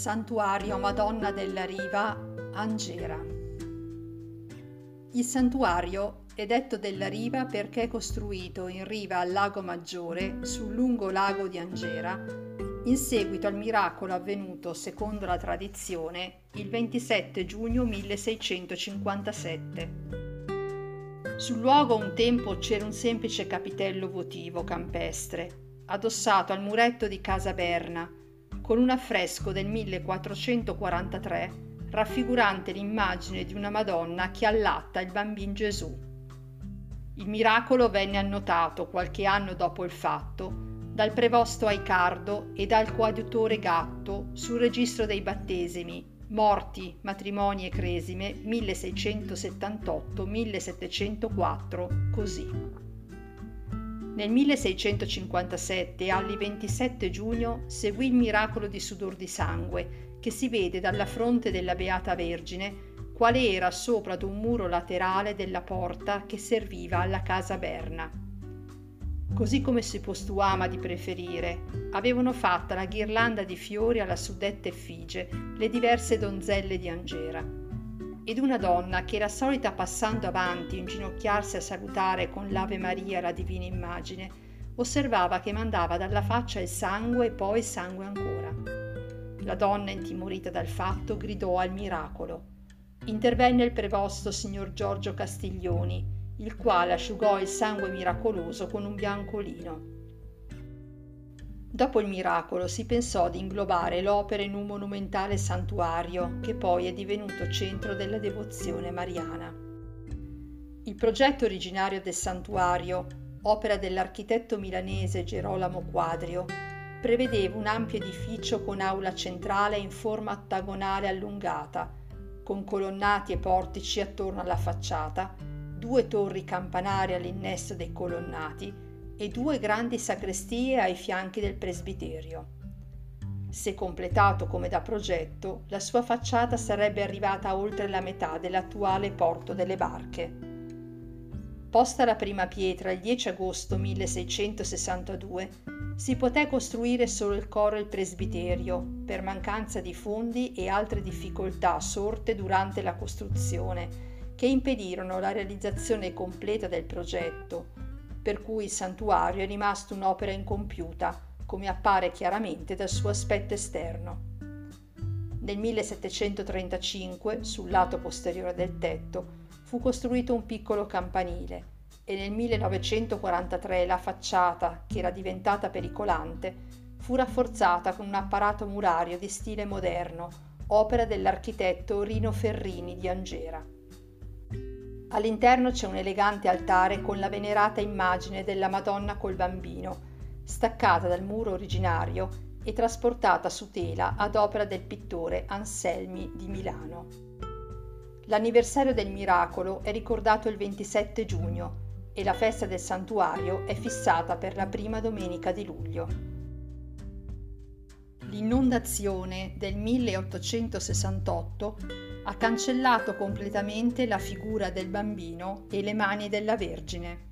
Santuario Madonna della Riva, Angera. Il santuario è detto della Riva perché è costruito in riva al lago Maggiore, sul lungo lago di Angera, in seguito al miracolo avvenuto, secondo la tradizione, il 27 giugno 1657. Sul luogo un tempo c'era un semplice capitello votivo campestre, addossato al muretto di Casa Berna, con un affresco del 1443 raffigurante l'immagine di una Madonna che allatta il bambino Gesù. Il miracolo venne annotato qualche anno dopo il fatto dal prevosto Aicardo e dal coadiutore Gatto sul registro dei battesimi, morti, matrimoni e cresime 1678-1704, così. Nel 1657, alle 27 giugno, seguì il miracolo di sudor di sangue, che si vede dalla fronte della Beata Vergine, quale era sopra ad un muro laterale della porta che serviva alla casa Berna. Così come si postuama di preferire, avevano fatta la ghirlanda di fiori alla suddetta effigie le diverse donzelle di Angera ed una donna che era solita passando avanti inginocchiarsi a salutare con l'Ave Maria la divina immagine, osservava che mandava dalla faccia il sangue e poi sangue ancora. La donna, intimorita dal fatto, gridò al miracolo. Intervenne il prevosto signor Giorgio Castiglioni, il quale asciugò il sangue miracoloso con un biancolino. Dopo il miracolo si pensò di inglobare l'opera in un monumentale santuario che poi è divenuto centro della devozione mariana. Il progetto originario del santuario, opera dell'architetto milanese Gerolamo Quadrio, prevedeva un ampio edificio con aula centrale in forma ottagonale allungata, con colonnati e portici attorno alla facciata, due torri campanarie all'innesto dei colonnati e due grandi sacrestie ai fianchi del presbiterio. Se completato come da progetto, la sua facciata sarebbe arrivata oltre la metà dell'attuale porto delle barche. Posta la prima pietra il 10 agosto 1662, si poté costruire solo il coro e il presbiterio per mancanza di fondi e altre difficoltà sorte durante la costruzione che impedirono la realizzazione completa del progetto per cui il santuario è rimasto un'opera incompiuta, come appare chiaramente dal suo aspetto esterno. Nel 1735, sul lato posteriore del tetto, fu costruito un piccolo campanile e nel 1943 la facciata, che era diventata pericolante, fu rafforzata con un apparato murario di stile moderno, opera dell'architetto Rino Ferrini di Angera. All'interno c'è un elegante altare con la venerata immagine della Madonna col bambino, staccata dal muro originario e trasportata su tela ad opera del pittore Anselmi di Milano. L'anniversario del miracolo è ricordato il 27 giugno e la festa del santuario è fissata per la prima domenica di luglio. L'inondazione del 1868 ha cancellato completamente la figura del bambino e le mani della Vergine.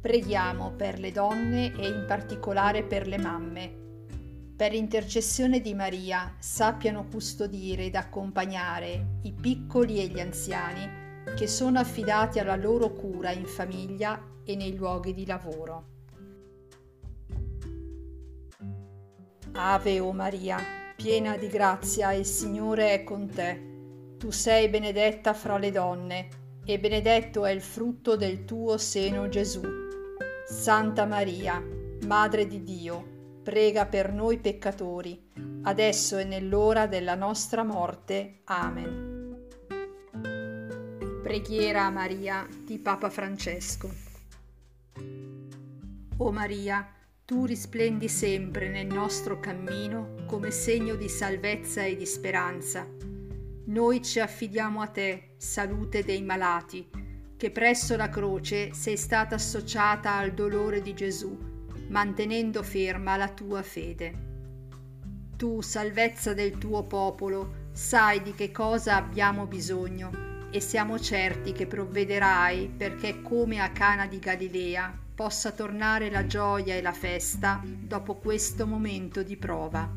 Preghiamo per le donne e in particolare per le mamme. Per intercessione di Maria sappiano custodire ed accompagnare i piccoli e gli anziani che sono affidati alla loro cura in famiglia e nei luoghi di lavoro. Ave o Maria piena di grazia, il Signore è con te. Tu sei benedetta fra le donne, e benedetto è il frutto del tuo seno Gesù. Santa Maria, Madre di Dio, prega per noi peccatori, adesso e nell'ora della nostra morte. Amen. Preghiera a Maria di Papa Francesco. O Maria, tu risplendi sempre nel nostro cammino come segno di salvezza e di speranza. Noi ci affidiamo a te, salute dei malati, che presso la croce sei stata associata al dolore di Gesù, mantenendo ferma la tua fede. Tu, salvezza del tuo popolo, sai di che cosa abbiamo bisogno e siamo certi che provvederai perché come a Cana di Galilea possa tornare la gioia e la festa dopo questo momento di prova.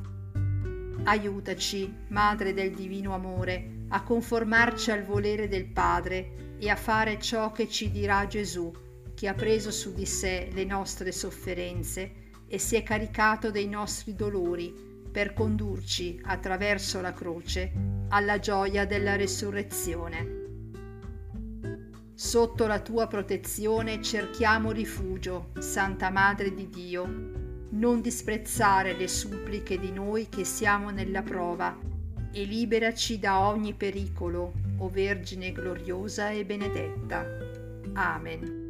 Aiutaci, Madre del Divino Amore, a conformarci al volere del Padre e a fare ciò che ci dirà Gesù, che ha preso su di sé le nostre sofferenze e si è caricato dei nostri dolori per condurci attraverso la croce alla gioia della resurrezione. Sotto la tua protezione cerchiamo rifugio, Santa Madre di Dio. Non disprezzare le suppliche di noi che siamo nella prova e liberaci da ogni pericolo, o Vergine gloriosa e benedetta. Amen.